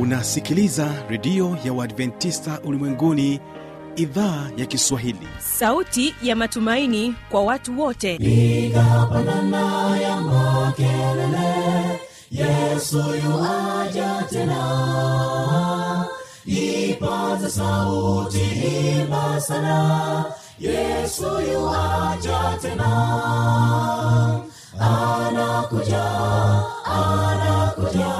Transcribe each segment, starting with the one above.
unasikiliza redio ya uadventista ulimwenguni idhaa ya kiswahili. Sauti ya matumaini kwa watu wote. Igapanana ya makelele yesu yuaja tena. Ipata sauti imba sana yesu yuaja tena. Anakuja anakuja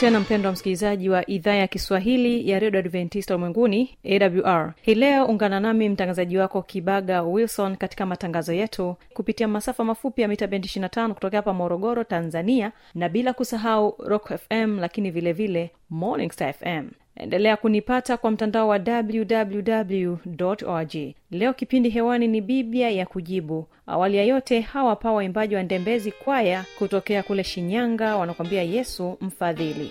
tena mpendo wa msikilizaji wa idhaa ya kiswahili ya redio adventista ulimwenguni awr hii leo ungana nami mtangazaji wako kibaga wilson katika matangazo yetu kupitia masafa mafupi ya mita bendi 25 kutoka hapa morogoro tanzania na bila kusahau rock fm lakini vilevile vile morning star fm endelea kunipata kwa mtandao wa www org leo kipindi hewani ni biblia ya kujibu. Awali ya yote hawa hapa waimbaji wa ndembezi kwaya kutokea kule shinyanga wanakwambia yesu mfadhili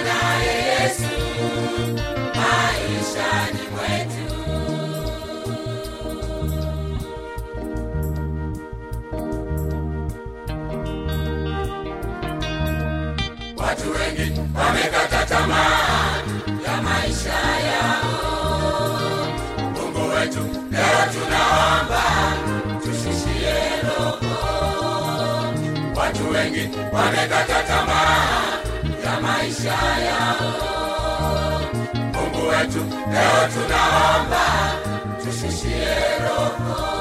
wamekata tamaa ya maisha yao. Mungu wetu leo tunaomba tushishie roho. Watu wengi wamekata tamaa ya maisha yao. Mungu wetu leo tunaomba tushishie roho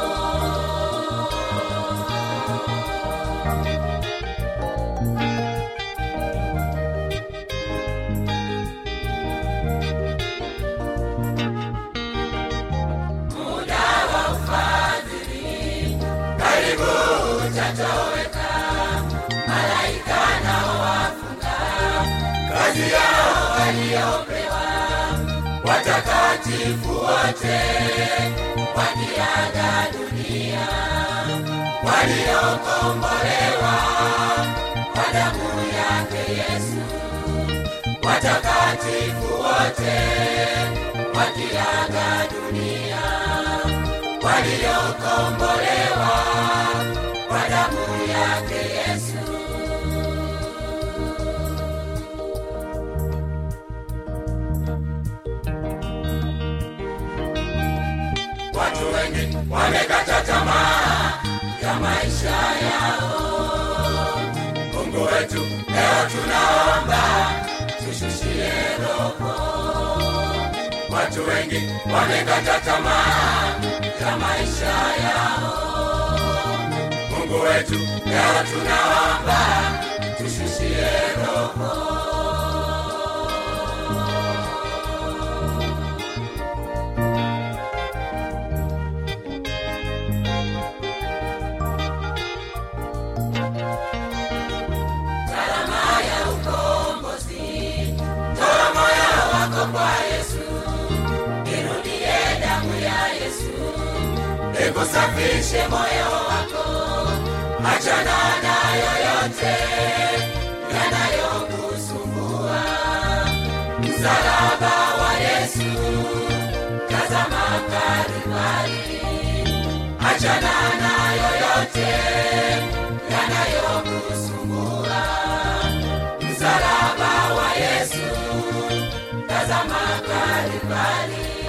kazi yao waliopewa watakatifu wote wakiaga dunia waliokombolewa kwa damu yake yesu watakatifu wote wakiaga dunia waliokombolewa maisha yao. Mungu wetu leo tunaomba tushushie roho. Watu wengi wamekata tamaa ya maisha yao. Mungu wetu leo tunaomba tushushie roho ikusafishe moyo wako. Achana na yoyote yanayokusumbua. Msalaba wa yesu tazama karibali achana na yoyote yanayokusumbua. Msalaba wa yesu tazama kalvari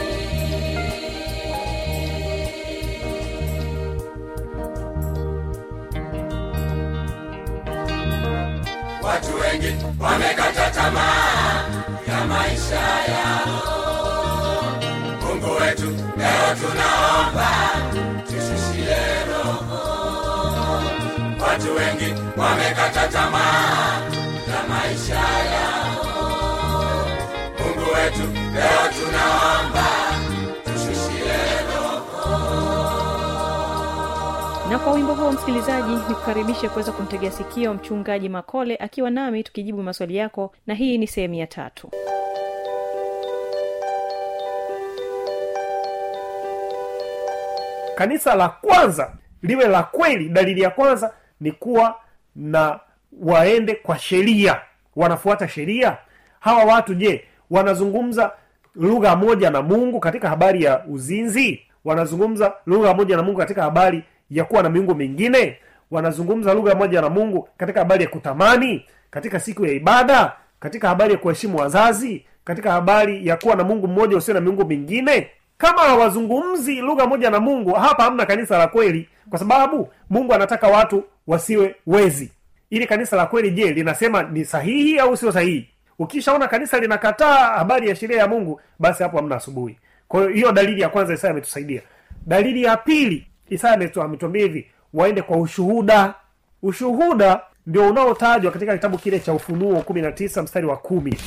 watu wengi wamekata tamaa ya maisha yao. Mungu wetu leo tunaomba tushushie roho. Watu wengi wamekata tamaa kwa wimbo huo msikilizaji nikukaribishe kuweza kumtegea sikio mchungaji makole akiwa nami tukijibu maswali yako na hii ni sehemu ya tatu. Kanisa la kwanza liwe la kweli dalili ya kwanza ni kuwa na waende kwa sheria. Wanafuata sheria? Hawa watu je wanazungumza lugha moja na mungu katika habari ya uzinzi? Wanazungumza lugha moja na mungu katika habari ya kuwa na miungu mingine. Wanazungumza lugha moja na mungu katika habari ya kutamani katika siku ya ibada katika habari ya kuheshimu wazazi katika habari ya kuwa na mungu mmoja usio na miungu mingine. Kama hawazungumzi lugha moja na mungu hapa hamna kanisa la kweli kwa sababu mungu anataka watu wasiwe wezi. Ili kanisa la kweli je linasema ni sahihi au sio sahihi? Ukishaona kanisa linakataa habari ya sheria ya mungu basi hapo hamna asubuhi. Kwa hiyo hiyo dalili ya kwanza isaya ametusaidia. Dalili ya pili isaya ametu- ametuambia hivi waende kwa ushuhuda. Ushuhuda ndio unaotajwa katika kitabu kile cha ufunuo kumi na tisa mstari wa kumi.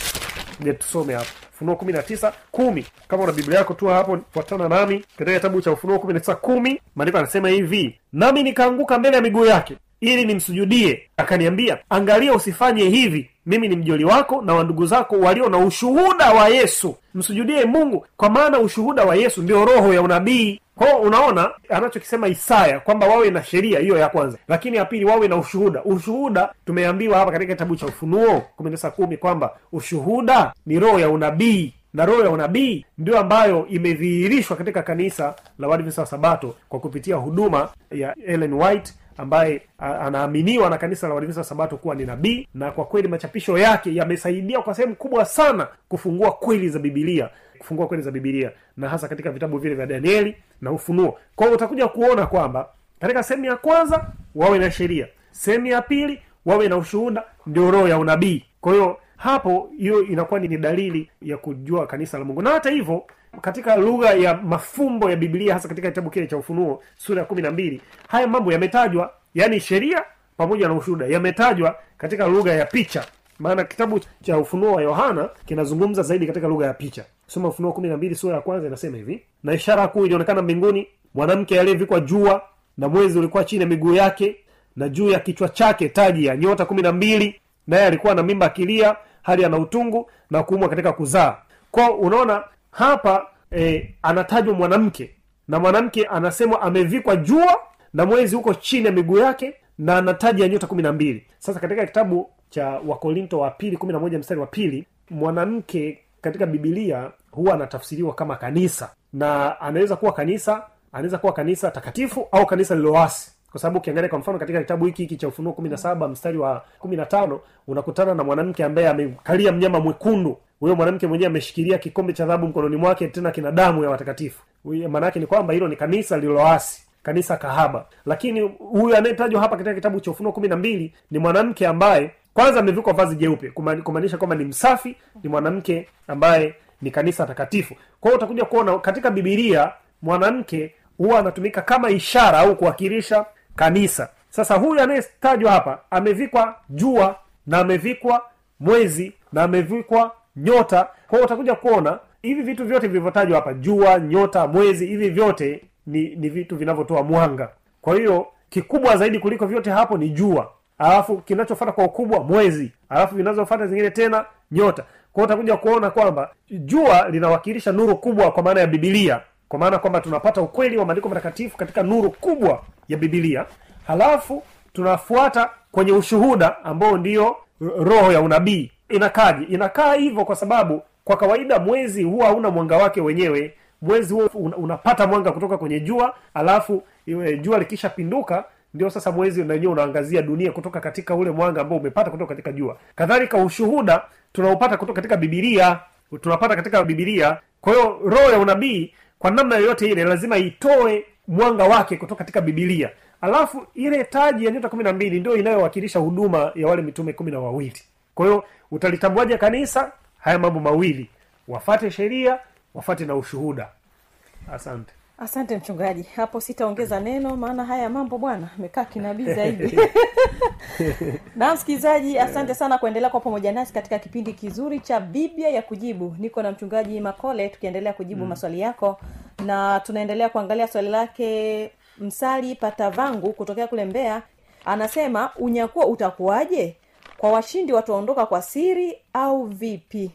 Je, tusome hapo ufunuo kumi na tisa kumi. Kama una biblia yako tu hapo fuatana nami katika kitabu cha ufunuo kumi na tisa kumi. Maandiko anasema hivi nami nikaanguka mbele ya miguu yake ili nimsujudie. Akaniambia angalia usifanye hivi mimi ni mjoli wako na wandugu zako walio na ushuhuda wa yesu. Msujudie mungu kwa maana ushuhuda wa yesu ndio roho ya unabii. Kwao unaona anachokisema isaya kwamba wawe na sheria hiyo ya kwanza. Lakini ya pili wawe na ushuhuda. Ushuhuda tumeambiwa hapa katika kitabu cha ufunuo kumi tisa kumi kwamba ushuhuda ni roho ya unabii. Na roho ya unabii ndio ambayo imedhihirishwa katika kanisa la wadventista wa sabato kwa kupitia huduma ya ellen white ambaye anaaminiwa na kanisa la wadventista wa sabato kuwa ni nabii na kwa kweli machapisho yake yamesaidia kwa sehemu kubwa sana kufungua kweli za bibilia kufungua kweli za bibilia na hasa katika vitabu vile vya danieli na ufunuo. Kwa utakuja kuona kwamba katika sehemu ya kwanza wawe na sheria. Sehemu ya pili wawe na ushuhuda ndio roho ya unabii. Kwa hiyo hapo hiyo inakuwa ni dalili ya kujua kanisa la mungu. Na hata hivyo katika lugha ya mafumbo ya biblia hasa katika kitabu kile cha ufunuo sura ya kumi na mbili haya mambo yametajwa yaani sheria pamoja na ushuhuda yametajwa katika lugha ya picha. Maana kitabu cha ufunuo wa yohana kinazungumza zaidi katika lugha ya picha. Soma ufunuo kumi na mbili sura ya kwanza inasema hivi na ishara kuu ilionekana mbinguni mwanamke aliyevikwa jua na mwezi ulikuwa chini ya miguu yake na juu ya kichwa chake taji ya nyota kumi na mbili naye alikuwa na mimba akilia hali ana utungu na kuumwa katika kuzaa. Kwao unaona hapa e, anatajwa mwanamke na mwanamke anasemwa amevikwa jua na mwezi huko chini ya miguu yake na anataja nyota kumi na mbili. Sasa katika kitabu cha wakorinto wa pili kumi na moja mstari wa pili mwanamke katika bibilia huwa anatafsiriwa kama kanisa na anaweza kuwa kanisa anaweza kuwa kanisa takatifu au kanisa lilowasi kwa sababu ukiangalia kwa mfano katika kitabu hiki hiki cha ufunuo kumi na saba mstari wa kumi na tano unakutana na mwanamke ambaye amekalia mnyama mwekundu huyo mwanamke mwenyewe ameshikilia kikombe cha dhahabu mkononi mwake tena kina damu ya watakatifu. Maana ni kwamba hilo ni kanisa lililoasi kanisa kahaba. Lakini huyu anayetajwa hapa katika kitabu cha ufunuo kumi na mbili ni mwanamke ambaye kwanza amevikwa vazi jeupe kumaanisha kwamba ni msafi ni mwanamke ambaye ni kanisa takatifu. Kwa utakuja kuona katika bibilia mwanamke huwa anatumika kama ishara au kuwakilisha kanisa. Sasa huyu anayetajwa hapa amevikwa jua na amevikwa mwezi na amevikwa nyota. Kwa utakuja kuona hivi vitu vyote vilivyotajwa hapa jua nyota mwezi hivi vyote ni ni vitu vinavyotoa mwanga. Kwa hiyo kikubwa zaidi kuliko vyote hapo ni jua. Alafu kinachofata kwa ukubwa mwezi. Alafu vinazofata zingine tena nyota. Kwa utakuja kuona kwamba jua linawakilisha nuru kubwa kwa maana ya bibilia kwa maana kwamba tunapata ukweli wa maandiko matakatifu katika nuru kubwa ya bibilia halafu tunafuata kwenye ushuhuda ambao ndiyo roho ya unabii inakaje inakaa hivyo kwa sababu kwa kawaida mwezi huwa hauna mwanga wake wenyewe. Mwezi huo unapata mwanga kutoka kwenye jua alafu jua likishapinduka ndio sasa mwezi wenyewe unaangazia dunia kutoka katika ule mwanga ambao umepata kutoka katika jua. Kadhalika ushuhuda tunaupata kutoka katika bibilia tunapata katika bibilia kwa hiyo roho ya unabii kwa namna yoyote ile lazima itoe mwanga wake kutoka katika bibilia alafu ile taji ya nyota kumi na mbili ndio inayowakilisha huduma ya wale mitume kumi na wawili kwa hiyo utalitambuaje kanisa? Haya mambo mawili. Wafate sheria wafate na ushuhuda. Asante. Asante mchungaji. Hapo sitaongeza neno maana haya mambo bwana amekaa kinabii zaidi. Na msikilizaji asante sana kuendelea kwa pamoja nasi katika kipindi kizuri cha biblia ya kujibu. Niko na mchungaji makole tukiendelea kujibu mm. maswali yako. Na tunaendelea kuangalia swali lake msali patavangu kutokea kule mbea anasema unyakuo utakuwaje kwa washindi wataondoka kwa siri au vipi?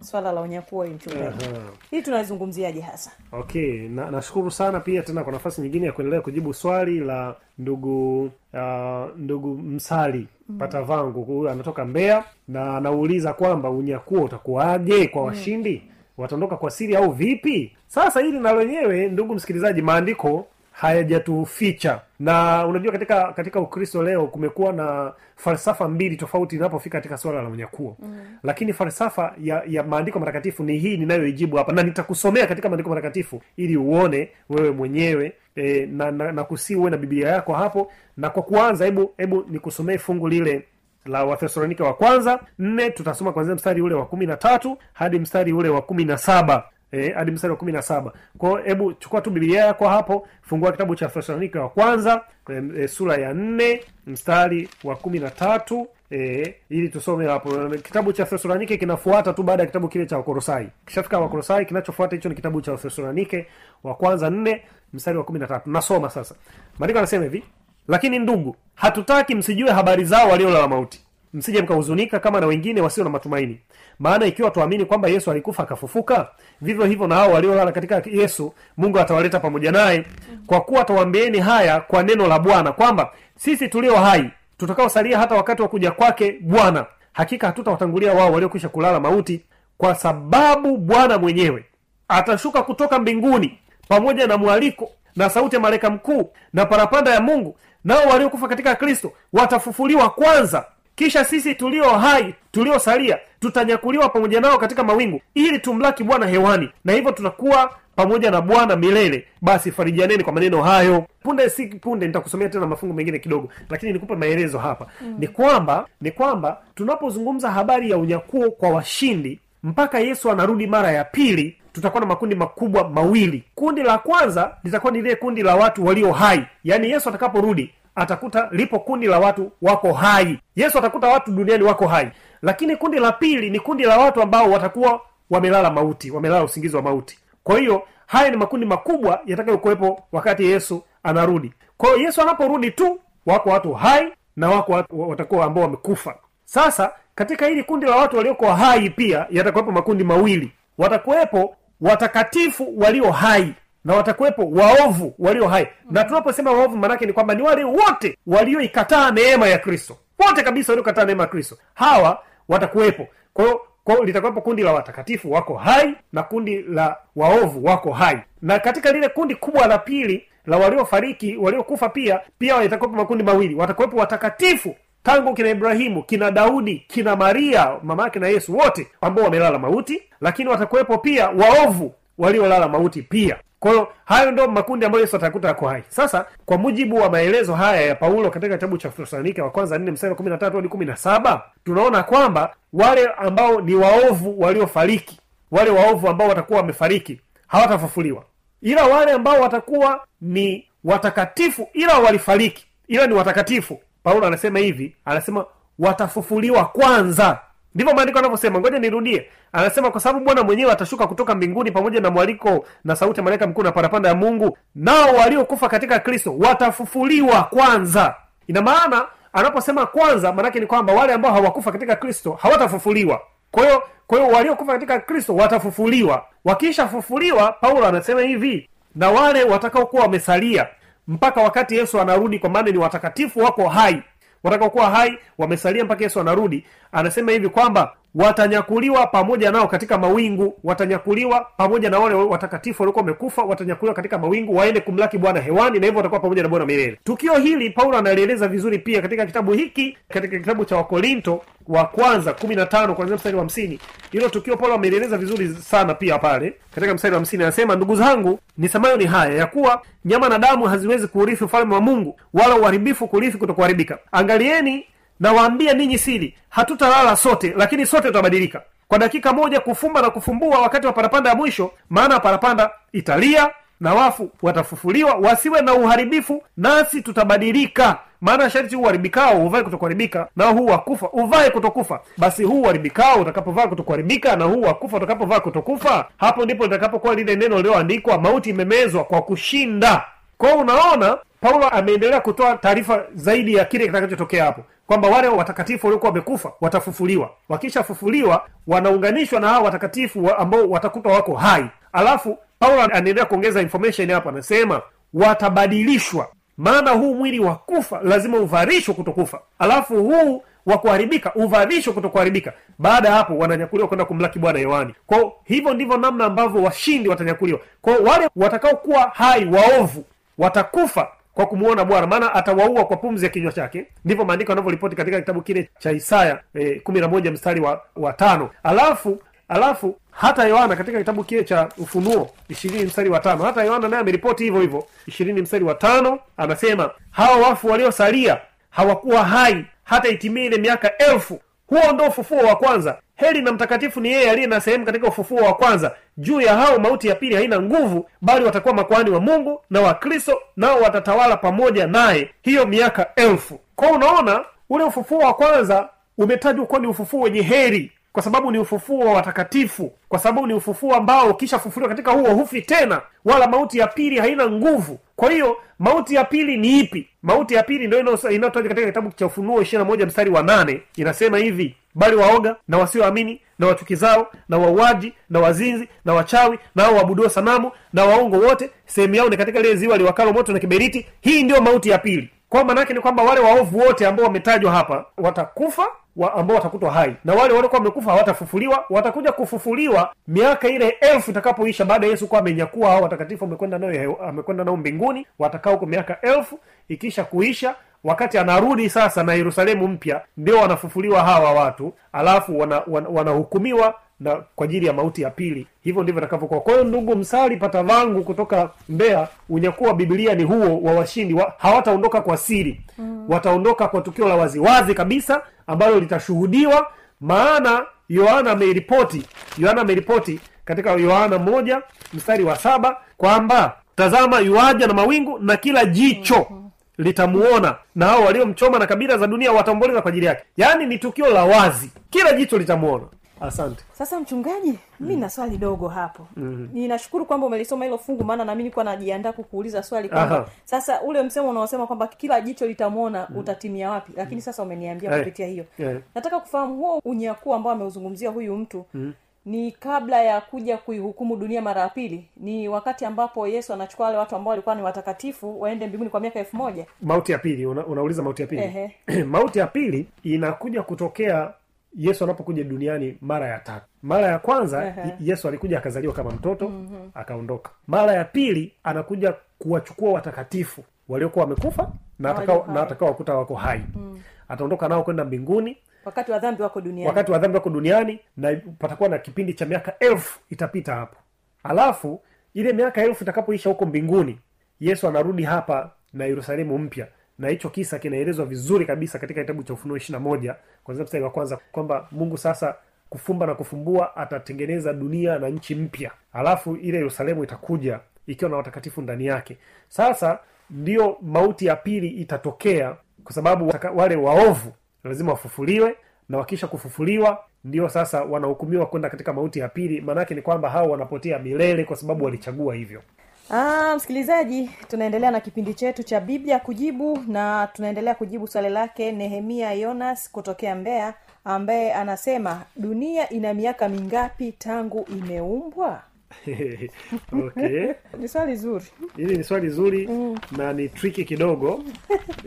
Swala la unyakuo hii mchungaji hii tunalizungumziaje hasa? Okay na nashukuru sana pia tena kwa nafasi nyingine ya kuendelea kujibu swali la ndugu uh, ndugu msali mm. patavangu. Huyu anatoka mbeya na anauliza kwamba unyakuo utakuwaje kwa washindi? Wataondoka kwa siri au vipi? Sasa hili na lenyewe ndugu msikilizaji maandiko hayajatuficha. Na unajua katika katika ukristo leo kumekuwa na falsafa mbili tofauti inapofika katika swala la unyakuo. Mm. lakini falsafa ya ya maandiko matakatifu ni hii ninayoijibu hapa. Na nitakusomea katika maandiko matakatifu ili uone wewe mwenyewe e, na, na, na kusii uwe na biblia yako hapo. Na kwa kuanza hebu hebu nikusomee fungu lile la wathesalonike wa kwanza nne. Tutasoma kwanzia mstari ule wa kumi na tatu hadi mstari ule wa kumi na saba eh, hadi mstari wa kumi na saba. Kwao hebu chukua tu bibilia yako hapo fungua kitabu cha thesalonike wa kwanza e, e, sura ya nne mstari wa kumi na tatu E, ili tusome hapo. Kitabu cha thesalonike kinafuata tu baada ya kitabu kile cha wakorosai kishafika wakorosai kinachofuata hicho ni kitabu cha thesalonike wa kwanza nne mstari wa kumi na tatu. Nasoma sasa. Maandiko anasema hivi lakini ndugu hatutaki msijue habari zao waliolala mauti msije mkahuzunika kama na wengine wasio na matumaini. Maana ikiwa tuamini kwamba yesu alikufa akafufuka vivyo hivyo na hao waliolala katika yesu mungu atawaleta pamoja naye. Kwa kuwa atawaambieni haya kwa neno la bwana kwamba sisi tulio hai tutakaosalia hata wakati wa kuja kwake bwana hakika hatutawatangulia wao waliokwisha kulala mauti kwa sababu bwana mwenyewe atashuka kutoka mbinguni pamoja na mwaliko na sauti ya malaika mkuu na parapanda ya mungu. Nao waliokufa katika kristo watafufuliwa kwanza kisha sisi tulio hai tuliosalia tutanyakuliwa pamoja nao katika mawingu ili tumlaki bwana hewani. Na hivyo tutakuwa pamoja na bwana milele. Basi farijianeni kwa maneno hayo. Punde si punde nitakusomea tena mafungu mengine kidogo lakini nikupe maelezo hapa. Mm. ni kwamba ni kwamba tunapozungumza habari ya unyakuo kwa washindi mpaka yesu anarudi mara ya pili tutakuwa na makundi makubwa mawili. Kundi la kwanza litakuwa ni lile kundi la watu walio hai yaani yesu atakaporudi atakuta lipo kundi la watu wako hai. Yesu atakuta watu duniani wako hai. Lakini kundi la pili ni kundi la watu ambao watakuwa wamelala mauti wamelala usingizi wa mauti. Kwa hiyo haya ni makundi makubwa yatakayokuwepo wakati yesu anarudi. Kwa hiyo yesu anaporudi tu wako watu hai na wako watu watakuwa ambao wamekufa. Sasa katika hili kundi la watu walioko hai pia yatakuwepo makundi mawili. Watakuwepo watakatifu walio hai na watakuwepo waovu walio hai. Na tunaposema waovu maanake ni kwamba ni wale wote walioikataa neema ya kristo. Wote kabisa waliokataa neema ya kristo. Hawa watakuwepo. Kwa hiyo kwa litakuwepo kundi la watakatifu wako hai na kundi la waovu wako hai. Na katika lile kundi kubwa la pili la waliofariki waliokufa pia pia itakuwepo makundi mawili. Watakuwepo watakatifu tangu kina ibrahimu kina daudi kina maria mama yake na yesu wote ambao wamelala mauti. Lakini watakuwepo pia waovu waliolala mauti pia kwa hiyo hayo ndo makundi ambayo yesu atakuta yako hai. Sasa kwa mujibu wa maelezo haya ya paulo katika kitabu cha thesalonike wa kwanza nne mstari kumi na tatu hadi kumi na saba tunaona kwamba wale ambao ni waovu waliofariki wale waovu ambao watakuwa wamefariki hawatafufuliwa. Ila wale ambao watakuwa ni watakatifu ila walifariki ila ni watakatifu. Paulo anasema hivi anasema watafufuliwa kwanza ndivyo maandiko anavyosema ngoja nirudie. Anasema kwa sababu bwana mwenyewe atashuka kutoka mbinguni pamoja na mwaliko na sauti ya malaika mkuu na parapanda ya mungu nao waliokufa katika kristo watafufuliwa kwanza. Ina maana anaposema kwanza maanake ni kwamba wale ambao hawakufa katika kristo hawatafufuliwa. Kwa kwa hiyo waliokufa katika kristo watafufuliwa. Wakishafufuliwa paulo anasema hivi na wale watakaokuwa wamesalia mpaka wakati yesu anarudi kwa maana ni watakatifu wako hai watakaokuwa hai wamesalia mpaka yesu anarudi. Anasema hivi kwamba watanyakuliwa pamoja nao katika mawingu. Watanyakuliwa pamoja na wale watakatifu waliokuwa wamekufa watanyakuliwa katika mawingu waende kumlaki bwana hewani na hivyo watakuwa pamoja na bwana milele. Tukio hili paulo analieleza vizuri pia katika kitabu hiki katika kitabu cha wakorinto wa kwanza kumi na tano kwanzia mstari wa hamsini. Hilo tukio paulo amelieleza vizuri sana pia pale katika mstari wa hamsini anasema ndugu zangu nisemayo ni haya ya kuwa nyama na damu haziwezi kuurithi ufalme wa mungu wala uharibifu kurithi kutokuharibika. Angalieni nawaambia ninyi siri hatutalala sote lakini sote tutabadilika. Kwa dakika moja kufumba na kufumbua wakati wa parapanda ya mwisho maana parapanda italia na wafu watafufuliwa wasiwe na uharibifu nasi tutabadilika. Maana sharti uharibikao huvae kutokuharibika na huu wakufa uvae kutokufa. Basi huu uharibikao utakapovaa kutokuharibika na huu wakufa utakapovaa kutokufa hapo ndipo litakapokuwa lile neno lililoandikwa mauti imemezwa kwa kushinda. Kwao unaona paulo ameendelea kutoa taarifa zaidi ya kile kitakachotokea hapo kwamba wale watakatifu waliokuwa wamekufa watafufuliwa. Wakishafufuliwa wanaunganishwa na hao watakatifu ambao watakutwa wako hai. Alafu paulo anaendelea kuongeza information hapo anasema watabadilishwa. Maana huu mwili wa kufa lazima uvarishwe kutokufa. Alafu huu wa kuharibika uvarishwe kutokuharibika. Baada ya hapo wananyakuliwa kwenda kumlaki bwana yohani. Kwao hivyo ndivyo namna ambavyo washindi watanyakuliwa. Kwao wale watakaokuwa hai waovu watakufa kwa kumuona bwana maana atawaua kwa pumzi ya kinywa chake. Ndivyo maandiko yanavyoripoti katika kitabu kile cha isaya kumi na moja mstari wa, wa tano. Alafu alafu hata yohana katika kitabu kile cha ufunuo ishirini mstari wa tano hata yohana naye ameripoti hivyo hivyo. Ishirini mstari wa tano anasema hawa wafu waliosalia hawakuwa hai hata itimie ile miaka elfu. Huo ndo ufufuo wa kwanza heri na mtakatifu ni yeye aliye na sehemu katika ufufuo wa kwanza. Juu ya hao mauti ya pili haina nguvu bali watakuwa makwani wa mungu na wa kristo nao watatawala pamoja naye. Hiyo miaka elfu. Kwao unaona ule ufufuo wa kwanza umetajwa kuwa ni ufufuo wenye heri kwa sababu ni ufufuo wa watakatifu kwa sababu ni ufufuo ambao ukishafufuliwa katika huo hufi tena wala mauti ya pili haina nguvu. Kwa hiyo mauti ya pili ni ipi? Mauti ya pili ndio inayotajwa katika kitabu cha ufunuo ishiri na moja mstari wa nane. Inasema hivi bali waoga na wasioamini na wachukizao na wauaji na wazinzi na wachawi na hao waabuduo sanamu na waongo wote sehemu yao ni katika lile ziwa liwakalo moto na kiberiti. Hii ndiyo mauti ya pili. Kwa maanaake ni kwamba wale waovu wote ambao wametajwa hapa watakufa wa ambao watakutwa hai. Na wale waliokuwa wamekufa hawatafufuliwa watakuja kufufuliwa miaka ile elfu itakapoisha baada ya yesu kuwa amenyakua hao watakatifu amekwenda nao mbinguni watakaa huko miaka elfu ikisha kuisha wakati anarudi sasa na yerusalemu mpya ndio wanafufuliwa hawa watu alafu wanahukumiwa wana, wana na kwa ajili ya mauti ya pili. Hivyo ndivyo itakavyokuwa. Kwa hiyo ndugu msali pata vangu kutoka mbeya unyakuwa bibilia ni huo wa washindi wa, hawataondoka kwa siri. Mm. wataondoka kwa tukio la waziwazi kabisa ambalo litashuhudiwa maana yohana ameripoti yohana ameripoti katika yohana moja mstari wa saba kwamba tazama yuaja na mawingu na kila jicho. Mm litamuona na hao waliomchoma na kabila za dunia wataomboleza kwa ajili yake. Yaani ni tukio la wazi. Kila jicho litamuona. Asante. Sasa mchungaji mi na swali dogo hapo. Mm-hmm. ninashukuru kwamba umelisoma hilo fungu maana nami nilikuwa najiandaa kukuuliza swali kwamba sasa ule msemo unaosema kwamba kila jicho litamwona mm. utatimia wapi? Lakini sasa umeniambia Eh, kupitia hiyo. Hey. nataka kufahamu huo unyakuo ambao ameuzungumzia huyu mtu. Mm ni kabla ya kuja kuihukumu dunia mara ya pili ni wakati ambapo yesu anachukua wale watu ambao walikuwa ni watakatifu waende mbinguni kwa miaka elfu moja. Mauti ya pili una, unauliza mauti ya pili? Mauti ya pili inakuja kutokea yesu anapokuja duniani mara ya tatu. Mara ya kwanza Ehe. yesu alikuja akazaliwa kama mtoto mm-hmm. akaondoka. Mara ya pili anakuja kuwachukua watakatifu waliokuwa wamekufa na walio na atakao wakuta wako hai. Mm. ataondoka nao kwenda mbinguni wakati wa dhambi wako duniani. Wakati wa dhambi wako duniani na patakuwa na kipindi cha miaka elfu itapita hapo. Alafu ile miaka elfu itakapoisha huko mbinguni yesu anarudi hapa na yerusalemu mpya. Na hicho kisa kinaelezwa vizuri kabisa katika kitabu cha ufunuo ishiri na moja kwanzia mstari wa kwanza kwamba mungu sasa kufumba na kufumbua atatengeneza dunia na nchi mpya. Alafu ile yerusalemu itakuja ikiwa na watakatifu ndani yake. Sasa ndiyo mauti ya pili itatokea kwa sababu wale waovu lazima wafufuliwe na wakisha kufufuliwa ndio sasa wanahukumiwa kwenda katika mauti ya pili. Maanaake ni kwamba hao wanapotea milele kwa sababu walichagua hivyo. Ah, msikilizaji tunaendelea na kipindi chetu cha biblia kujibu na tunaendelea kujibu swali lake nehemia yonas kutokea mbeya ambaye anasema dunia ina miaka mingapi tangu imeumbwa okay ni swali zuri. Hili ni swali zuri na ni triki kidogo.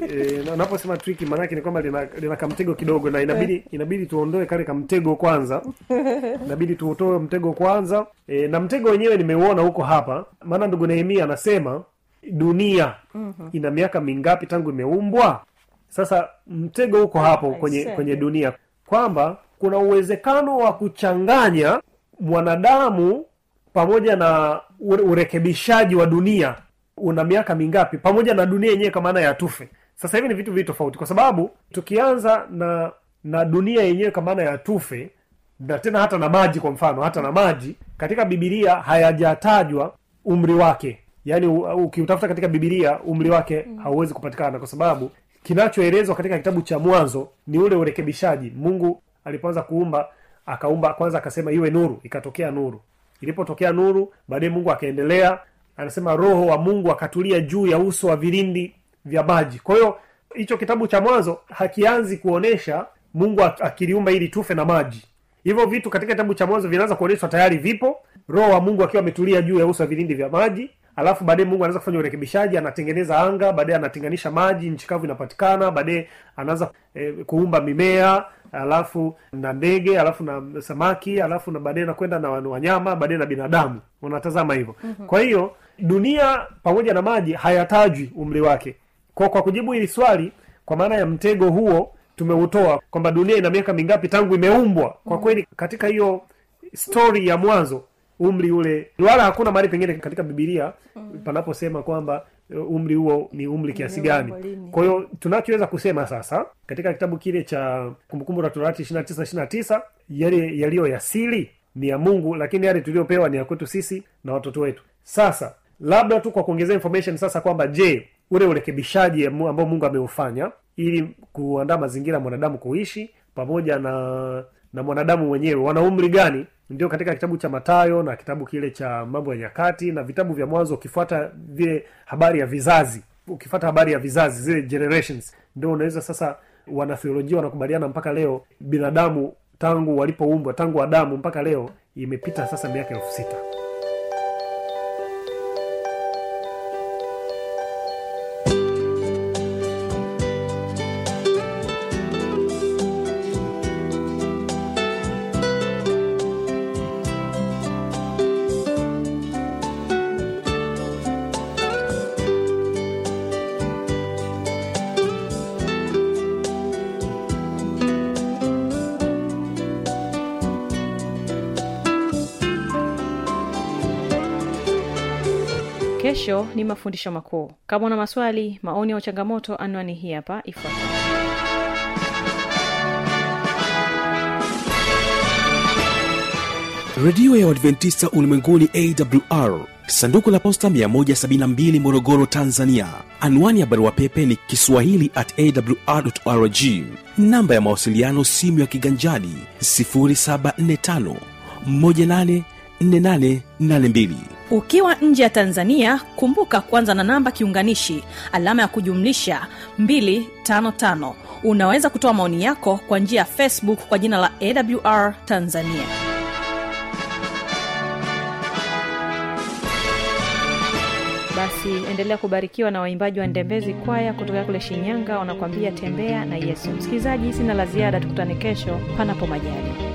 E, na unaposema triki maanake ni kwamba lina, lina kamtego kidogo na inabidi inabidi tuondoe kale kamtego kwanza. Inabidi tuutoe mtego kwanza. E, na mtego wenyewe nimeuona huko hapa. Maana ndugu nehemia anasema dunia ina miaka mingapi tangu imeumbwa? Sasa mtego huko hapo kwenye kwenye dunia. Kwamba kuna uwezekano wa kuchanganya mwanadamu pamoja na urekebishaji wa dunia una miaka mingapi? Pamoja na dunia yenyewe kwa maana ya tufe sasa hivi ni vitu vitu tofauti kwa sababu tukianza na na dunia yenyewe kwa maana ya tufe na tena hata na maji kwa mfano hata na maji katika bibilia hayajatajwa umri wake. Yaani ukiutafuta katika bibilia umri wake hauwezi kupatikana kwa sababu kinachoelezwa katika kitabu cha mwanzo ni ule urekebishaji. Mungu alipoanza kuumba akaumba kwanza akasema iwe nuru ikatokea nuru ilipotokea nuru baadaye mungu akaendelea anasema roho wa mungu akatulia juu ya uso wa vilindi vya maji. Kwa hiyo hicho kitabu cha mwanzo hakianzi kuonesha mungu akiliumba ili tufe na maji. Hivyo vitu katika kitabu cha mwanzo vinaanza kuonyeshwa tayari vipo roho wa mungu akiwa ametulia juu ya uso wa vilindi vya maji alafu baadaye mungu anaweza kufanya urekebishaji anatengeneza anga baadaye anatenganisha maji nchi kavu inapatikana baadaye anaanza eh, kuumba mimea alafu na ndege alafu na samaki alafu na baadaye nakwenda na wanyama baadaye na binadamu. Unatazama hivyo. Mm-hmm. kwa hiyo dunia pamoja na maji hayatajwi umri wake. Kwa, kwa kujibu hili swali kwa maana ya mtego huo tumeutoa kwamba dunia ina miaka mingapi tangu imeumbwa. Kwa kweli katika hiyo stori ya mwanzo umri ule. Wala hakuna mahali pengine katika bibilia panaposema kwamba uh, umri huo ni umri kiasi gani. kwa hiyo tunachoweza kusema sasa katika kitabu kile cha kumbukumbu la torati 29 29 yale yaliyo ya siri ni ya mungu lakini yale tuliyopewa ni ya kwetu sisi na watoto wetu. Sasa labda tu kwa kuongezea information sasa kwamba je ule urekebishaji ambao mungu ameufanya ili kuandaa mazingira ya mwanadamu kuishi pamoja na na mwanadamu mwenyewe wana umri gani ndio katika kitabu cha matayo na kitabu kile cha mambo ya nyakati na vitabu vya mwanzo ukifuata vile habari ya vizazi ukifuata habari ya vizazi zile generations ndio unaweza sasa wanatheolojia wanakubaliana mpaka leo binadamu tangu walipoumbwa tangu adamu mpaka leo imepita sasa miaka elfu sita kesho ni mafundisho makuu. Kama una maswali maoni au changamoto anwani hii hapa ifuatayo. Redio ya uadventista ulimwenguni awr sanduku la posta 172 morogoro tanzania. Anwani ya barua pepe ni kiswahili at awrrg namba ya mawasiliano simu ya kiganjadi 745 184882 ukiwa nje ya tanzania kumbuka kwanza na namba kiunganishi alama ya kujumlisha 255 unaweza kutoa maoni yako kwa njia ya facebook kwa jina la awr tanzania. Basi endelea kubarikiwa na waimbaji wa ndembezi kwaya kutoka kule shinyanga wanakuambia tembea na yesu. Msikilizaji sina la ziada tukutane kesho panapo majali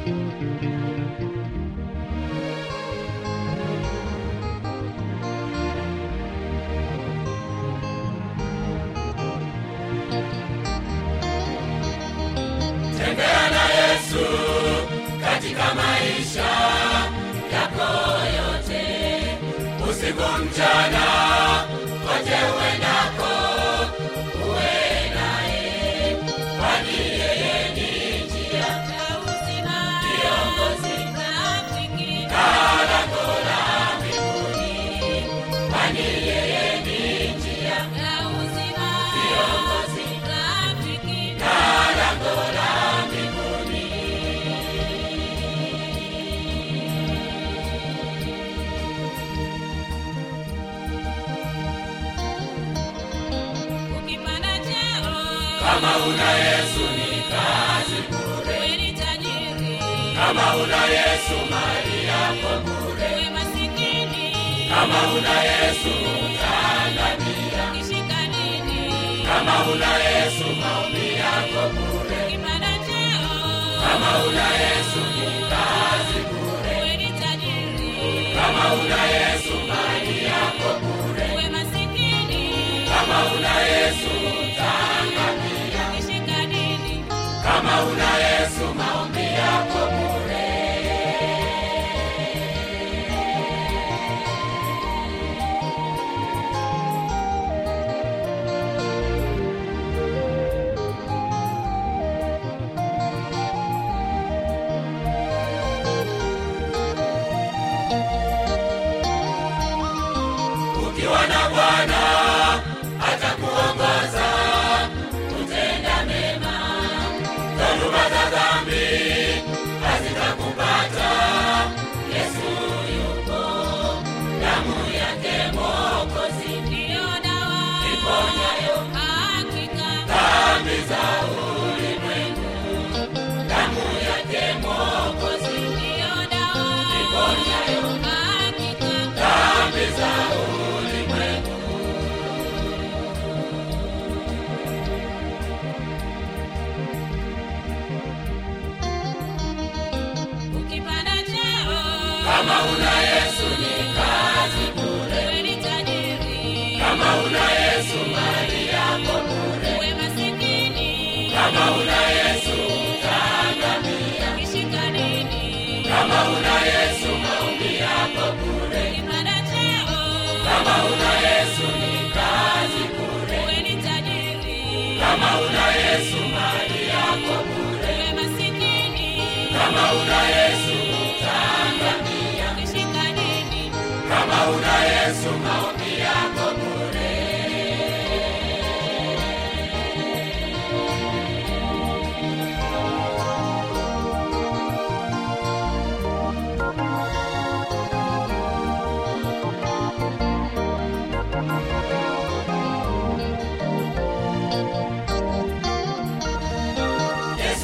kama una yesu ni kazi bure. Uwe ni tajiri. Kama una yesu mali yako bure. Masikini. Kama una yesu utaangamia kama una yesu maombi yako bure. Cheo. Kama una yesu ni kazi bure. Uwe ni tajiri. Kama una yesu mali yako bure. Masikini. Kama una yesu kama una yesu kama una yesu utaangamia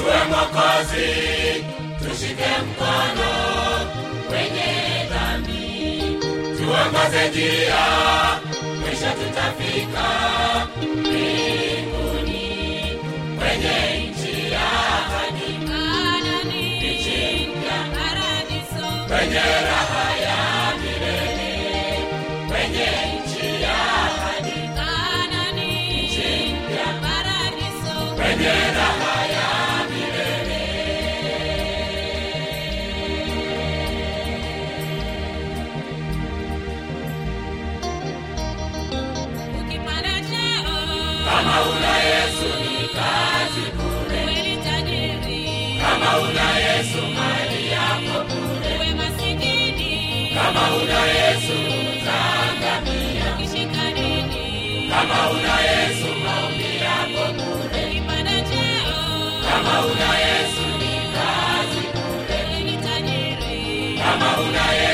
we mwokozi tuongoze njia mwisho tutafika mbinguni. Kwenye nchi ya ahadi nchi mpya kwenye raha kama una yesu maombi yako bure kama una ni kazi kama una yesu